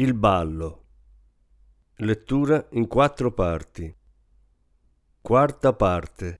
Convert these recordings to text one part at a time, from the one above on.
Il ballo. Lettura in quattro parti. Quarta parte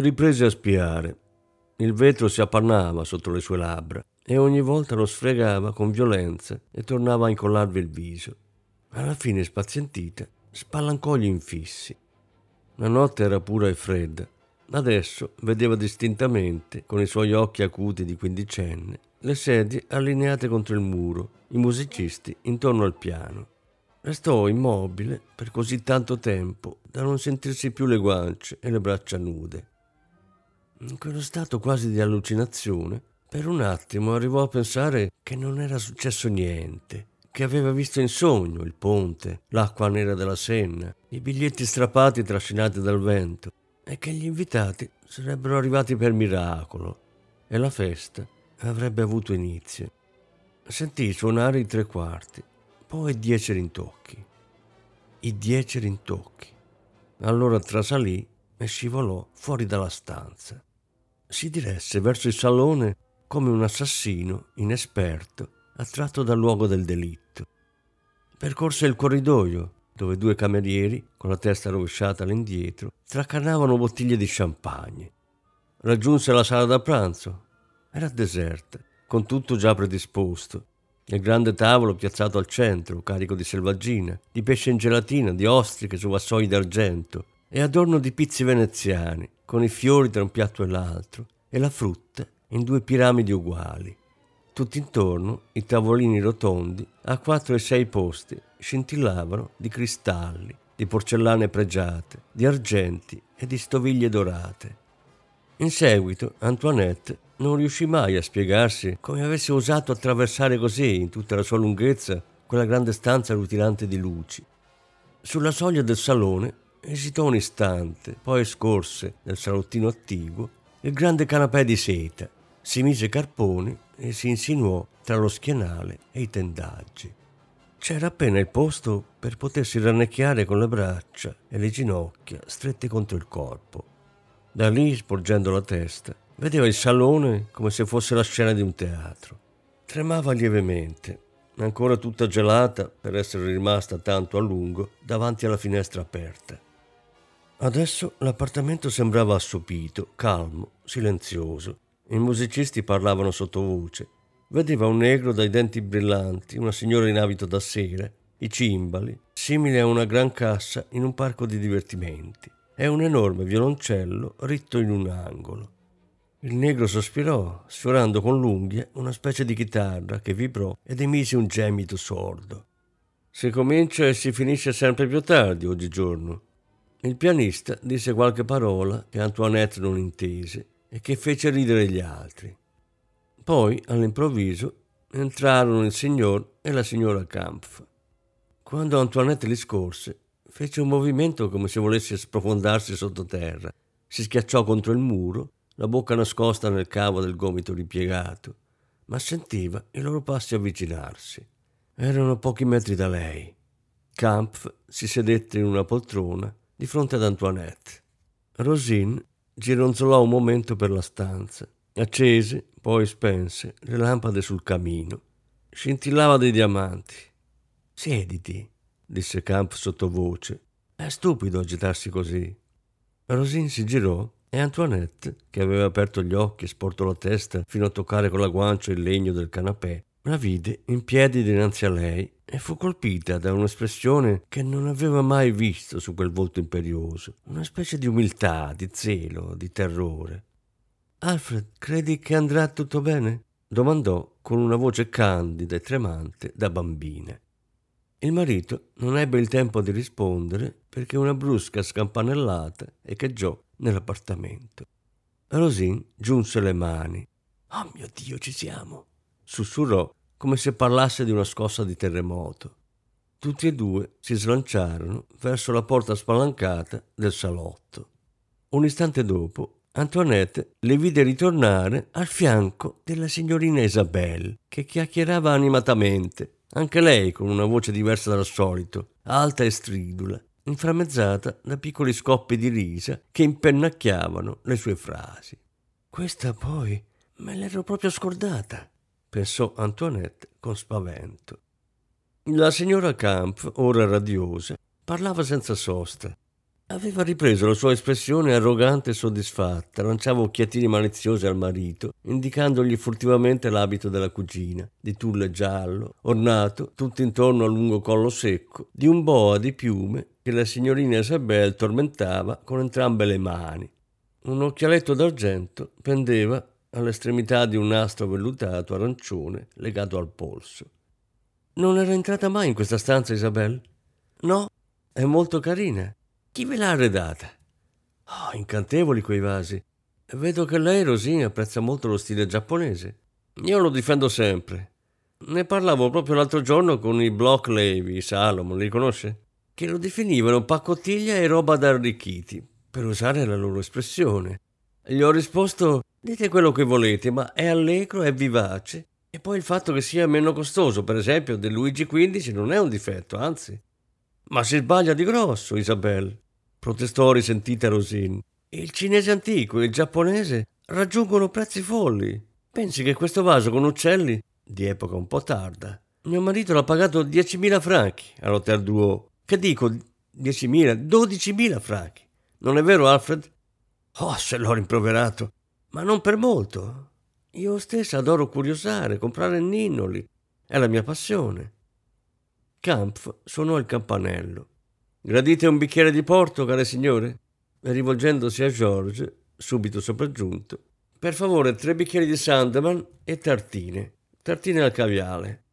riprese a spiare. Il vetro si appannava sotto le sue labbra e ogni volta lo sfregava con violenza e tornava a incollarvi il viso. Alla fine, spazientita, spalancò gli infissi. La notte era pura e fredda. Adesso vedeva distintamente, con i suoi occhi acuti di quindicenne, le sedie allineate contro il muro, i musicisti intorno al piano. Restò immobile per così tanto tempo da non sentirsi più le guance e le braccia nude. In quello stato quasi di allucinazione, per un attimo arrivò a pensare che non era successo niente, che aveva visto in sogno il ponte, l'acqua nera della Senna, i biglietti strappati trascinati dal vento e che gli invitati sarebbero arrivati per miracolo e la festa avrebbe avuto inizio. Sentì suonare i tre quarti, poi dieci rintocchi. I dieci rintocchi. Allora trasalì e scivolò fuori dalla stanza si diresse verso il salone come un assassino inesperto attratto dal luogo del delitto. Percorse il corridoio dove due camerieri, con la testa rovesciata all'indietro, tracanavano bottiglie di champagne. Raggiunse la sala da pranzo. Era deserta, con tutto già predisposto. Il grande tavolo piazzato al centro, carico di selvaggina, di pesce in gelatina, di ostriche su vassoi d'argento e adorno di pizzi veneziani, con i fiori tra un piatto e l'altro, e la frutta in due piramidi uguali. Tutt'intorno i tavolini rotondi a quattro e sei posti scintillavano di cristalli, di porcellane pregiate, di argenti e di stoviglie dorate. In seguito Antoinette non riuscì mai a spiegarsi come avesse osato attraversare così, in tutta la sua lunghezza, quella grande stanza rutilante di luci. Sulla soglia del salone esitò un istante, poi scorse nel salottino attiguo il grande canapè di seta, si mise carponi e si insinuò tra lo schienale e i tendaggi. C'era appena il posto per potersi rannicchiare con le braccia e le ginocchia strette contro il corpo. Da lì, sporgendo la testa, vedeva il salone come se fosse la scena di un teatro. Tremava lievemente, ancora tutta gelata per essere rimasta tanto a lungo davanti alla finestra aperta. Adesso l'appartamento sembrava assopito, calmo, silenzioso. I musicisti parlavano sottovoce Vedeva un negro dai denti brillanti, una signora in abito da sera, i cimbali, simili a una gran cassa in un parco di divertimenti, e un enorme violoncello ritto in un angolo. Il negro sospirò, sfiorando con l'unghia una specie di chitarra che vibrò ed emise un gemito sordo. Si comincia e si finisce sempre più tardi oggigiorno. Il pianista disse qualche parola che Antoinette non intese e che fece ridere gli altri. Poi, all'improvviso, entrarono il signor e la signora Kampf. Quando Antoinette li scorse, fece un movimento come se volesse sprofondarsi sottoterra. Si schiacciò contro il muro, la bocca nascosta nel cavo del gomito ripiegato, ma sentiva i loro passi avvicinarsi. Erano pochi metri da lei. Kampf si sedette in una poltrona di fronte ad Antoinette. Rosine gironzolò un momento per la stanza, accese poi spense le lampade sul camino. Scintillava dei diamanti. Siediti, disse Camp sottovoce. È stupido agitarsi così. Rosine si girò e Antoinette, che aveva aperto gli occhi e sporto la testa fino a toccare con la guancia il legno del canapè, la vide in piedi dinanzi a lei e fu colpita da un'espressione che non aveva mai visto su quel volto imperioso, una specie di umiltà, di zelo, di terrore. Alfred, credi che andrà tutto bene? domandò con una voce candida e tremante da bambina. Il marito non ebbe il tempo di rispondere perché una brusca scampanellata echeggiò nell'appartamento. Rosine giunse le mani. Oh mio Dio, ci siamo! Sussurrò come se parlasse di una scossa di terremoto. Tutti e due si slanciarono verso la porta spalancata del salotto. Un istante dopo Antoinette le vide ritornare al fianco della signorina Isabelle, che chiacchierava animatamente, anche lei con una voce diversa dal solito, alta e stridula, inframmezzata da piccoli scoppi di risa che impennacchiavano le sue frasi. Questa poi me l'ero proprio scordata, pensò Antoinette con spavento. La signora Camp, ora radiosa, parlava senza sosta Aveva ripreso la sua espressione arrogante e soddisfatta, lanciava occhiatini maliziosi al marito, indicandogli furtivamente l'abito della cugina, di tulle giallo, ornato tutto intorno al lungo collo secco, di un boa di piume che la signorina Isabel tormentava con entrambe le mani. Un occhialetto d'argento pendeva all'estremità di un nastro vellutato arancione legato al polso. Non era entrata mai in questa stanza, Isabel? No, è molto carina. Chi ve l'ha arredata? Oh, incantevoli quei vasi. Vedo che lei, Rosina, apprezza molto lo stile giapponese. Io lo difendo sempre. Ne parlavo proprio l'altro giorno con i Block Levy, Salomon, li conosce? Che lo definivano pacottiglia e roba da arricchiti, per usare la loro espressione. Gli ho risposto: dite quello che volete, ma è allegro, è vivace. E poi il fatto che sia meno costoso, per esempio, del Luigi XV non è un difetto, anzi. Ma si sbaglia di grosso, Isabel protestò risentita Rosine. Il cinese antico e il giapponese raggiungono prezzi folli. Pensi che questo vaso con uccelli, di epoca un po' tarda, mio marito l'ha pagato 10.000 franchi all'Hotel Duo. Che dico 10.000? 12.000 franchi. Non è vero, Alfred? Oh, se l'ho rimproverato. Ma non per molto. Io stessa adoro curiosare, comprare ninnoli. È la mia passione. Kampf suonò il campanello. Gradite un bicchiere di porto, care signore? E rivolgendosi a George, subito sopraggiunto, per favore tre bicchieri di Sandeman e tartine, tartine al caviale.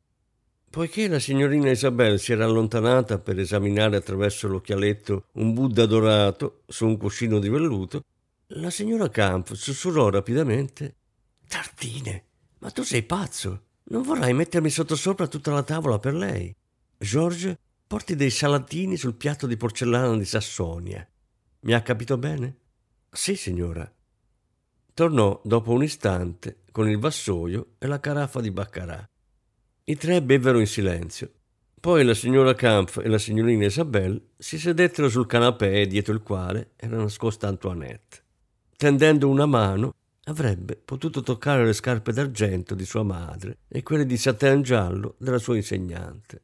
Poiché la signorina Isabel si era allontanata per esaminare attraverso l'occhialetto un Buddha dorato su un cuscino di velluto, la signora Camp sussurrò rapidamente: Tartine, ma tu sei pazzo! Non vorrai mettermi sottosopra tutta la tavola per lei? George porti dei salatini sul piatto di porcellana di Sassonia. Mi ha capito bene? Sì, signora. Tornò dopo un istante con il vassoio e la caraffa di baccarà. I tre bevvero in silenzio. Poi la signora Kampf e la signorina Isabelle si sedettero sul canapè dietro il quale era nascosta Antoinette. Tendendo una mano, avrebbe potuto toccare le scarpe d'argento di sua madre e quelle di satin giallo della sua insegnante.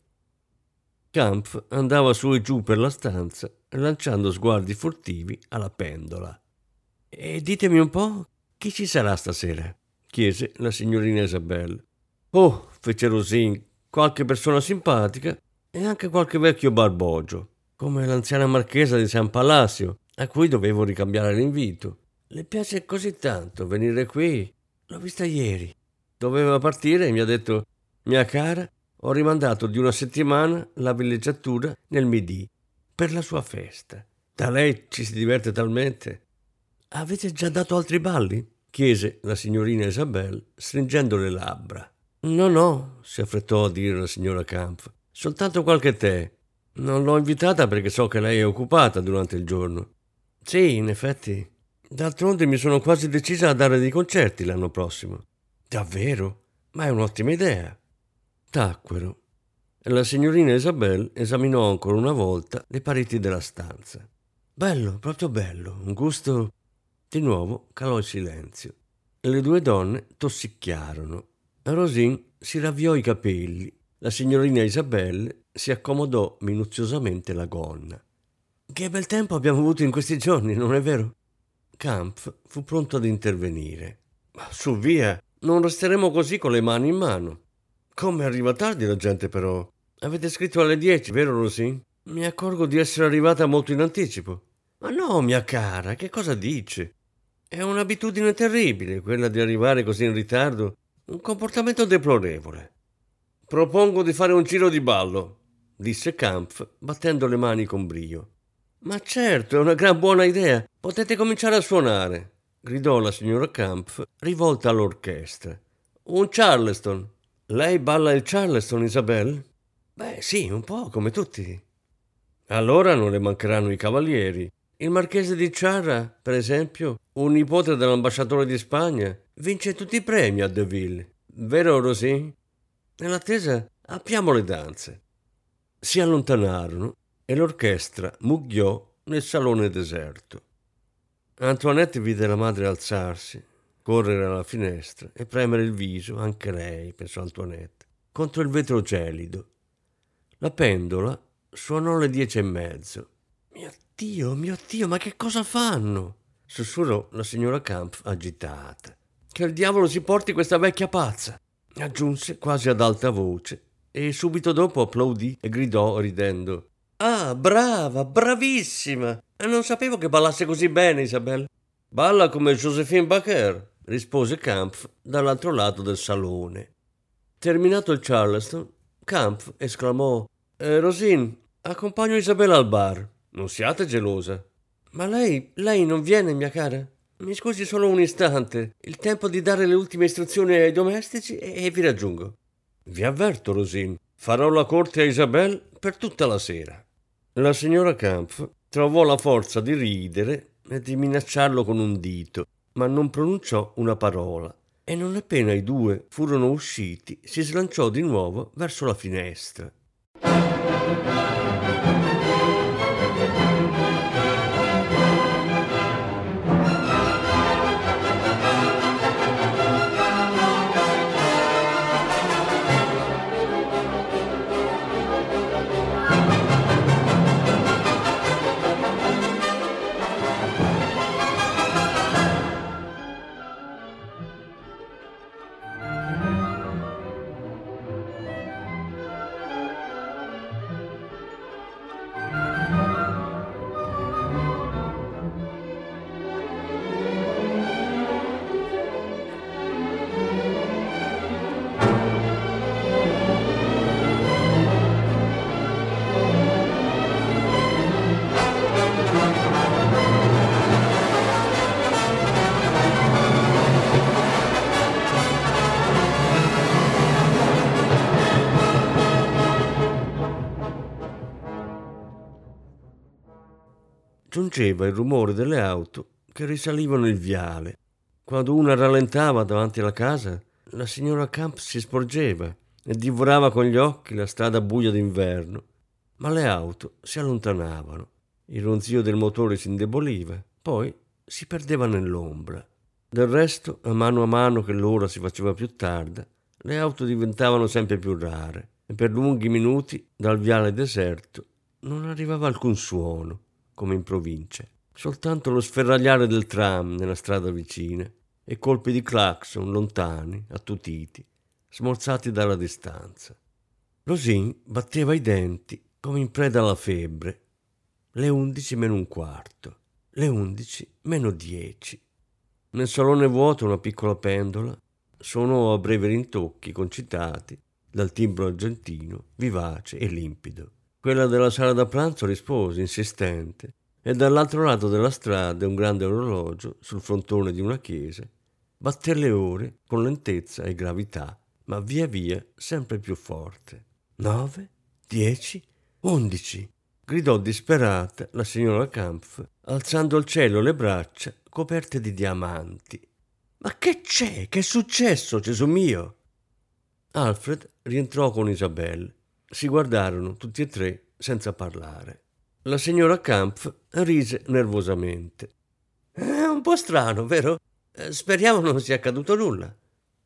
Kampf andava su e giù per la stanza, lanciando sguardi furtivi alla pendola. E ditemi un po', chi ci sarà stasera? chiese la signorina Isabelle. Oh, fece Rosin, qualche persona simpatica e anche qualche vecchio barbogio, come l'anziana marchesa di San Palacio, a cui dovevo ricambiare l'invito. Le piace così tanto venire qui? L'ho vista ieri. Doveva partire e mi ha detto, mia cara, ho rimandato di una settimana la villeggiatura nel Midi per la sua festa. Da lei ci si diverte talmente. Avete già dato altri balli? chiese la signorina Isabelle, stringendo le labbra. No, no, si affrettò a dire la signora Kampf. Soltanto qualche tè. Non l'ho invitata perché so che lei è occupata durante il giorno. Sì, in effetti. D'altronde mi sono quasi decisa a dare dei concerti l'anno prossimo. Davvero? Ma è un'ottima idea. Tacquero. La signorina Isabelle esaminò ancora una volta le pareti della stanza. Bello, proprio bello, un gusto. Di nuovo calò il silenzio. Le due donne tossicchiarono Rosin si ravviò i capelli. La signorina Isabelle si accomodò minuziosamente la gonna. Che bel tempo abbiamo avuto in questi giorni, non è vero? Kampf fu pronto ad intervenire. Su via, non resteremo così con le mani in mano. Come arriva tardi la gente però? Avete scritto alle dieci, vero Rosin? Mi accorgo di essere arrivata molto in anticipo. Ma no, mia cara, che cosa dice? È un'abitudine terribile quella di arrivare così in ritardo un comportamento deplorevole. Propongo di fare un giro di ballo, disse Kampf, battendo le mani con brio. Ma certo, è una gran buona idea. Potete cominciare a suonare, gridò la signora Kampf, rivolta all'orchestra. Un Charleston. Lei balla il Charleston, Isabelle? Beh, sì, un po' come tutti. Allora non le mancheranno i cavalieri. Il marchese di Charra, per esempio, un nipote dell'ambasciatore di Spagna, vince tutti i premi a Deville. Vero Rosin? Nell'attesa apriamo le danze. Si allontanarono e l'orchestra mugghiò nel salone deserto. Antoinette vide la madre alzarsi, correre alla finestra e premere il viso, anche lei, pensò Antoinette, contro il vetro gelido. La pendola suonò le dieci e mezzo. Mio Dio, mio Dio, ma che cosa fanno? sussurrò la signora Kampf agitata. Che il diavolo si porti questa vecchia pazza, aggiunse quasi ad alta voce, e subito dopo applaudì e gridò ridendo. Ah, brava, bravissima! Non sapevo che ballasse così bene, Isabelle. Balla come Josephine Bacher, rispose Kampf dall'altro lato del salone. Terminato il Charleston, Kampf esclamò: eh, Rosine, accompagno Isabella al bar. Non siate gelosa. Ma lei, lei non viene, mia cara? Mi scusi solo un istante, il tempo di dare le ultime istruzioni ai domestici e, vi raggiungo. Vi avverto, Rosine, farò la corte a Isabelle per tutta la sera. La signora Kampf trovò la forza di ridere e di minacciarlo con un dito, ma non pronunciò una parola. E non appena i due furono usciti, si slanciò di nuovo verso la finestra. Giungeva il rumore delle auto che risalivano il viale. Quando una rallentava davanti alla casa, la signora Camp si sporgeva e divorava con gli occhi la strada buia d'inverno. Ma le auto si allontanavano, il ronzio del motore si indeboliva, poi si perdeva nell'ombra. Del resto, a mano a mano che l'ora si faceva più tarda, le auto diventavano sempre più rare e per lunghi minuti dal viale deserto non arrivava alcun suono, come in provincia, soltanto lo sferragliare del tram nella strada vicina e colpi di clacson lontani, attutiti, smorzati dalla distanza. Rosin batteva i denti come in preda alla febbre. Le undici meno un quarto, le undici meno dieci. Nel salone vuoto una piccola pendola suonò a brevi rintocchi concitati dal timbro argentino, vivace e limpido. Quella della sala da pranzo rispose, insistente, e dall'altro lato della strada un grande orologio sul frontone di una chiesa batté le ore con lentezza e gravità, ma via via sempre più forte. Nove, dieci, undici, gridò disperata la signora Kampf, alzando al cielo le braccia coperte di diamanti. Ma che c'è? Che è successo, Gesù mio? Alfred rientrò con Isabelle. Si guardarono tutti e tre senza parlare. La signora Kampf rise nervosamente. È un po' strano, vero? Eh, speriamo non sia accaduto nulla.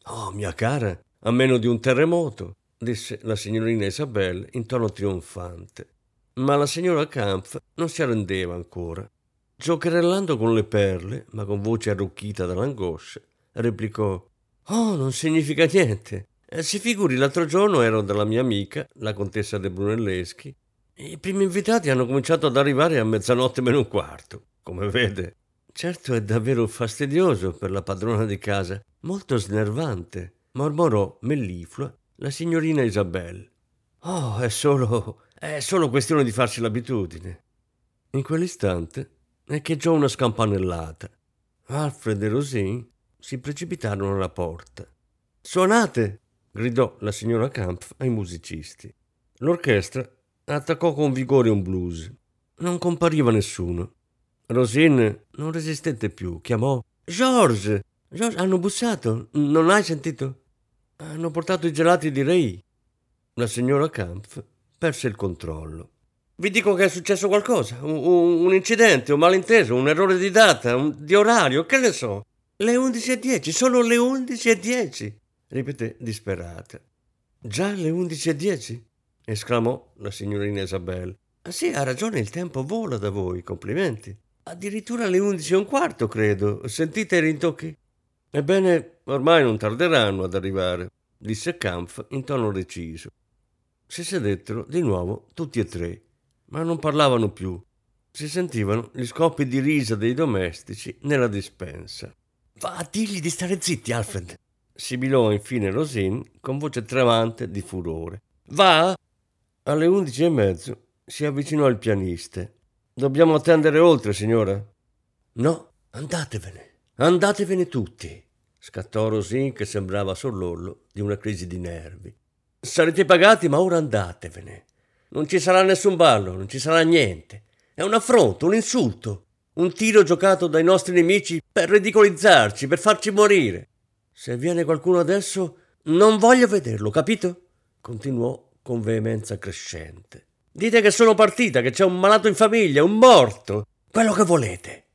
Oh, mia cara, a meno di un terremoto, disse la signorina Isabelle in tono trionfante. Ma la signora Kampf non si arrendeva ancora. Giocherellando con le perle, ma con voce arrocchita dall'angoscia, replicò: Oh, non significa niente. Eh, si figuri, l'altro giorno ero dalla mia amica, la contessa De Brunelleschi. I primi invitati hanno cominciato ad arrivare a mezzanotte meno un quarto. Come vede, Certo è davvero fastidioso per la padrona di casa, molto snervante, mormorò melliflua la signorina Isabelle. Oh, è solo. è solo questione di farsi l'abitudine. In quell'istante echeggiò una scampanellata. Alfred e Rosin si precipitarono alla porta. Suonate! Gridò la signora Kampf ai musicisti. L'orchestra attaccò con vigore un blues. Non compariva nessuno. Rosine non resistette più, chiamò George. George, hanno bussato. Non hai sentito? Hanno portato i gelati di Ray. La signora Kampf perse il controllo. Vi dico che è successo qualcosa, un, un, incidente, un malinteso, un errore di data, un, di orario, che ne so. Le 11.10, solo le 11.10, ripeté disperata. Già le 11.10? esclamò la signorina Isabelle. Ah sì, ha ragione, il tempo vola da voi, complimenti. Addirittura alle undici e un quarto, credo. Sentite i rintocchi? Ebbene, ormai non tarderanno ad arrivare, disse Kampf in tono deciso. Si sedettero di nuovo tutti e tre, ma non parlavano più. Si sentivano gli scoppi di risa dei domestici nella dispensa. Va a dirgli di stare zitti, Alfred, sibilò infine Rosin con voce tremante di furore. Va! Alle undici e mezzo si avvicinò al pianista Dobbiamo attendere oltre, signora? No, andatevene, andatevene tutti, scattò Rosin che sembrava sull'orlo di una crisi di nervi. Sarete pagati, ma ora andatevene. Non ci sarà nessun ballo, non ci sarà niente. È un affronto, un insulto, un tiro giocato dai nostri nemici per ridicolizzarci, per farci morire. Se viene qualcuno adesso, non voglio vederlo, capito? Continuò con veemenza crescente. Dite che sono partita, che c'è un malato in famiglia, un morto, quello che volete.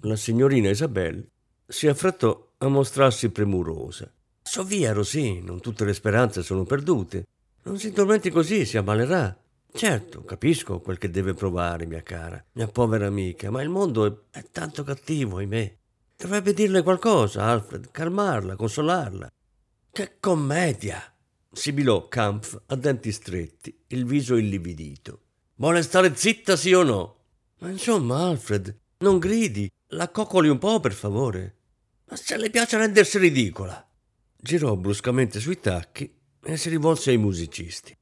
La signorina Isabelle si affrettò a mostrarsi premurosa. So via, Rosì, non tutte le speranze sono perdute. Non si tormenti così, si ammalerà. Certo, capisco quel che deve provare, mia cara, mia povera amica, ma il mondo è, è tanto cattivo, ahimè. Dovrebbe dirle qualcosa, Alfred, calmarla, consolarla. Che commedia! sibilò Kampf a denti stretti, il viso illividito. Vuole stare zitta, sì o no? Ma insomma, Alfred, non gridi, la coccoli un po', per favore. Ma se le piace rendersi ridicola. Girò bruscamente sui tacchi e si rivolse ai musicisti.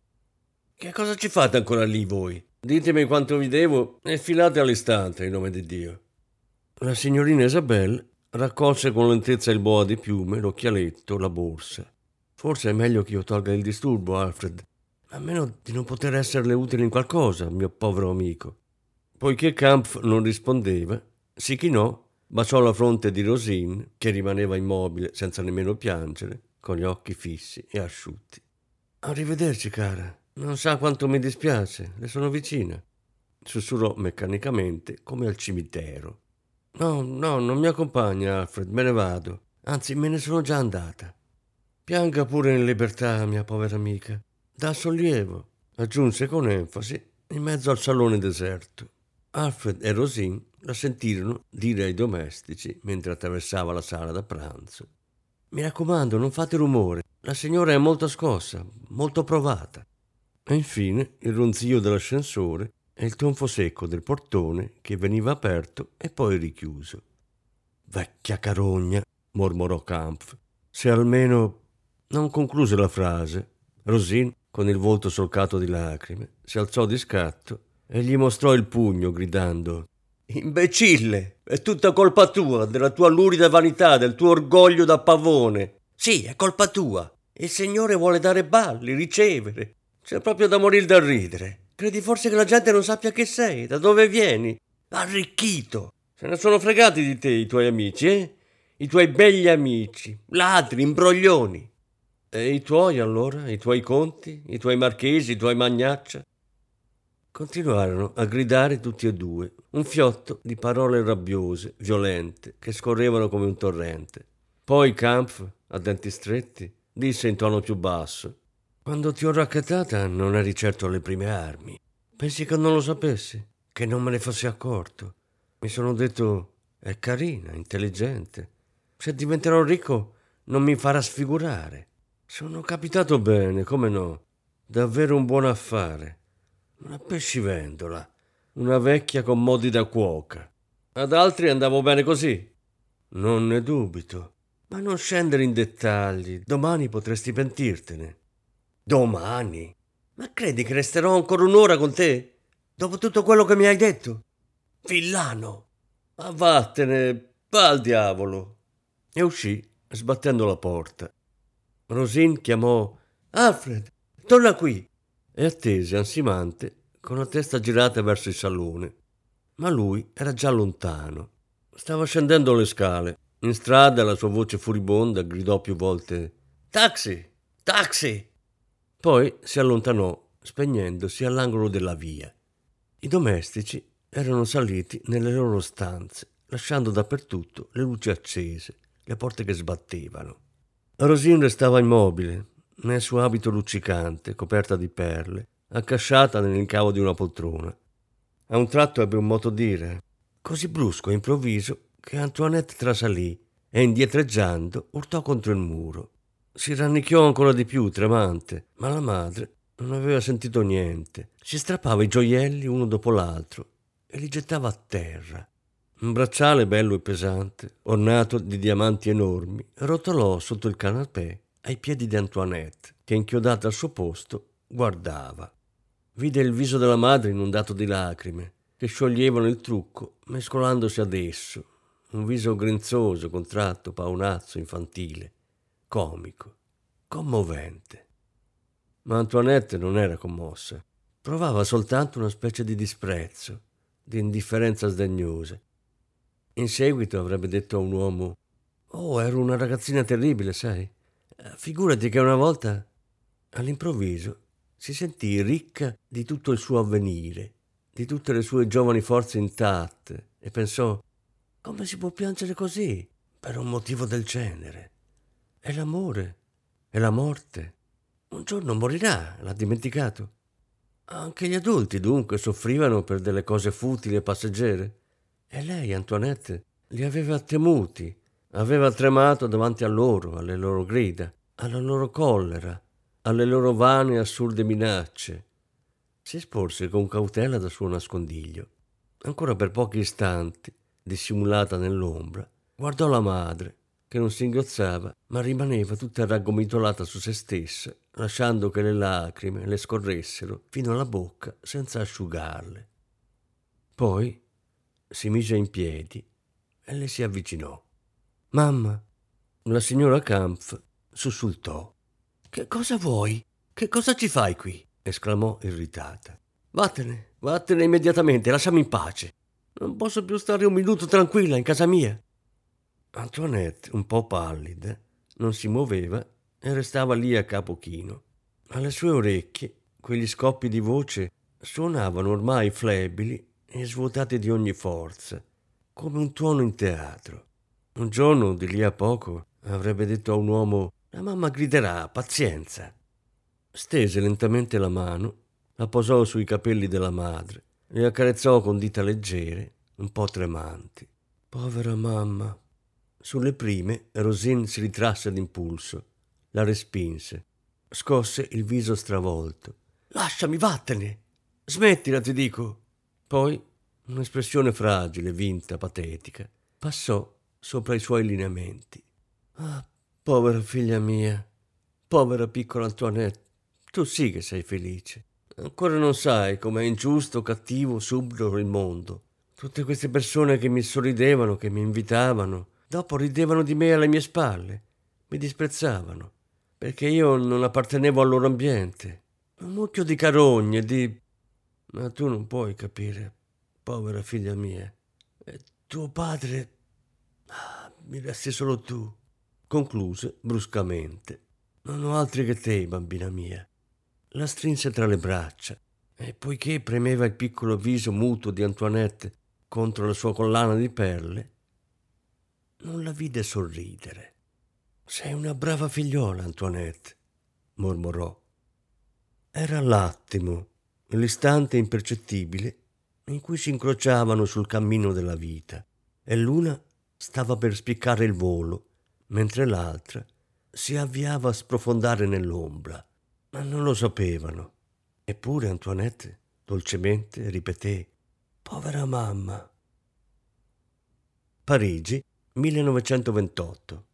Che cosa ci fate ancora lì voi? Ditemi quanto vi devo e filate all'istante, in nome di Dio. La signorina Isabelle raccolse con lentezza il boa di piume, l'occhialetto, la borsa. Forse è meglio che io tolga il disturbo, Alfred, a meno di non poter esserle utile in qualcosa, mio povero amico. Poiché Kampf non rispondeva, si chinò, baciò la fronte di Rosine, che rimaneva immobile senza nemmeno piangere, con gli occhi fissi e asciutti. Arrivederci, cara. Non sa quanto mi dispiace, le sono vicina. Sussurrò meccanicamente, come al cimitero. No, no, non mi accompagna, Alfred, me ne vado. Anzi, me ne sono già andata. Pianga pure in libertà, mia povera amica. Da sollievo, aggiunse con enfasi, in mezzo al salone deserto. Alfred e Rosine la sentirono dire ai domestici mentre attraversava la sala da pranzo. Mi raccomando, non fate rumore. La signora è molto scossa, molto provata. E infine il ronzio dell'ascensore e il tonfo secco del portone che veniva aperto e poi richiuso. Vecchia carogna, mormorò Kampf. Se almeno non concluse la frase. Rosin, con il volto solcato di lacrime, si alzò di scatto e gli mostrò il pugno, gridando Imbecille! È tutta colpa tua, della tua lurida vanità, del tuo orgoglio da pavone. Sì, è colpa tua. Il Signore vuole dare balli, ricevere. C'è proprio da morire da ridere. Credi forse che la gente non sappia che sei, da dove vieni? Arricchito. Se ne sono fregati di te i tuoi amici, eh? I tuoi begli amici, ladri, imbroglioni. E i tuoi allora? I tuoi conti? I tuoi marchesi? I tuoi magnaccia? Continuarono a gridare tutti e due, un fiotto di parole rabbiose, violente, che scorrevano come un torrente. Poi Kampf, a denti stretti, disse in tono più basso: Quando ti ho raccattata non eri certo alle prime armi. Pensi che non lo sapessi? Che non me ne fossi accorto? Mi sono detto: è carina, intelligente. Se diventerò ricco non mi farà sfigurare. Sono capitato bene, come no. Davvero un buon affare. Una pescivendola, una vecchia con modi da cuoca. Ad altri andavo bene così. Non ne dubito. Ma non scendere in dettagli. Domani potresti pentirtene. Domani? Ma credi che resterò ancora un'ora con te? Dopo tutto quello che mi hai detto? Villano! Ma vattene, va al diavolo! E uscì, sbattendo la porta. Rosin chiamò Alfred, torna qui! e attese ansimante con la testa girata verso il salone. Ma lui era già lontano. Stava scendendo le scale. In strada la sua voce furibonda gridò più volte Taxi! Taxi! Poi si allontanò, spegnendosi all'angolo della via. I domestici erano saliti nelle loro stanze, lasciando dappertutto le luci accese, le porte che sbattevano. Rosine restava immobile, nel suo abito luccicante, coperta di perle, accasciata nell'incavo di una poltrona. A un tratto ebbe un moto dire, così brusco e improvviso che Antoinette trasalì e indietreggiando urtò contro il muro. Si rannicchiò ancora di più, tremante, ma la madre non aveva sentito niente. Si strappava i gioielli uno dopo l'altro e li gettava a terra. Un bracciale bello e pesante, ornato di diamanti enormi, rotolò sotto il canapè ai piedi di Antoinette, che inchiodata al suo posto guardava. Vide il viso della madre inondato di lacrime, che scioglievano il trucco mescolandosi ad esso, un viso grinzoso, contratto, paonazzo, infantile, comico, commovente. Ma Antoinette non era commossa, provava soltanto una specie di disprezzo, di indifferenza sdegnosa. In seguito avrebbe detto a un uomo: Oh, ero una ragazzina terribile, sai? Figurati che una volta, all'improvviso, si sentì ricca di tutto il suo avvenire, di tutte le sue giovani forze intatte, e pensò, come si può piangere così per un motivo del genere? È l'amore, è la morte. Un giorno morirà, l'ha dimenticato. Anche gli adulti dunque soffrivano per delle cose futili e passeggere. E lei, Antoinette, li aveva temuti, Aveva tremato davanti a loro, alle loro grida, alla loro collera, alle loro vane e assurde minacce. Si sporse con cautela dal suo nascondiglio. Ancora per pochi istanti, dissimulata nell'ombra, guardò la madre, che non si ingozzava, ma rimaneva tutta raggomitolata su se stessa, lasciando che le lacrime le scorressero fino alla bocca senza asciugarle. Poi si mise in piedi e le si avvicinò. Mamma, la signora Kampf sussultò. Che cosa vuoi? Che cosa ci fai qui? esclamò irritata. Vattene, vattene immediatamente, lasciami in pace. Non posso più stare un minuto tranquilla in casa mia. Antoinette, un po' pallida, non si muoveva e restava lì a capo chino. Alle sue orecchie, quegli scoppi di voce suonavano ormai flebili e svuotati di ogni forza, come un tuono in teatro. Un giorno, di lì a poco, avrebbe detto a un uomo La mamma griderà, pazienza. Stese lentamente la mano, la posò sui capelli della madre e accarezzò con dita leggere, un po' tremanti. Povera mamma. Sulle prime Rosine si ritrasse d'impulso, la respinse, scosse il viso stravolto. Lasciami, vattene! Smettila, ti dico! Poi, un'espressione fragile, vinta, patetica, passò sopra i suoi lineamenti. Ah, povera figlia mia, povera piccola Antoinette, tu sì che sei felice. Ancora non sai com'è ingiusto, cattivo, subdolo il mondo. Tutte queste persone che mi sorridevano, che mi invitavano, dopo ridevano di me alle mie spalle, mi disprezzavano, perché io non appartenevo al loro ambiente. Un mucchio di carogne, di... Ma tu non puoi capire, povera figlia mia. E tuo padre... Ah, mi resti solo tu. Concluse bruscamente. Non ho altri che te, bambina mia. La strinse tra le braccia e poiché premeva il piccolo viso muto di Antoinette contro la sua collana di perle, non la vide sorridere. Sei una brava figliola, Antoinette, mormorò. Era l'attimo, l'istante impercettibile in cui si incrociavano sul cammino della vita e l'una stava per spiccare il volo, mentre l'altra si avviava a sprofondare nell'ombra. Ma non lo sapevano. Eppure Antoinette dolcemente ripeté Povera mamma. Parigi, 1928.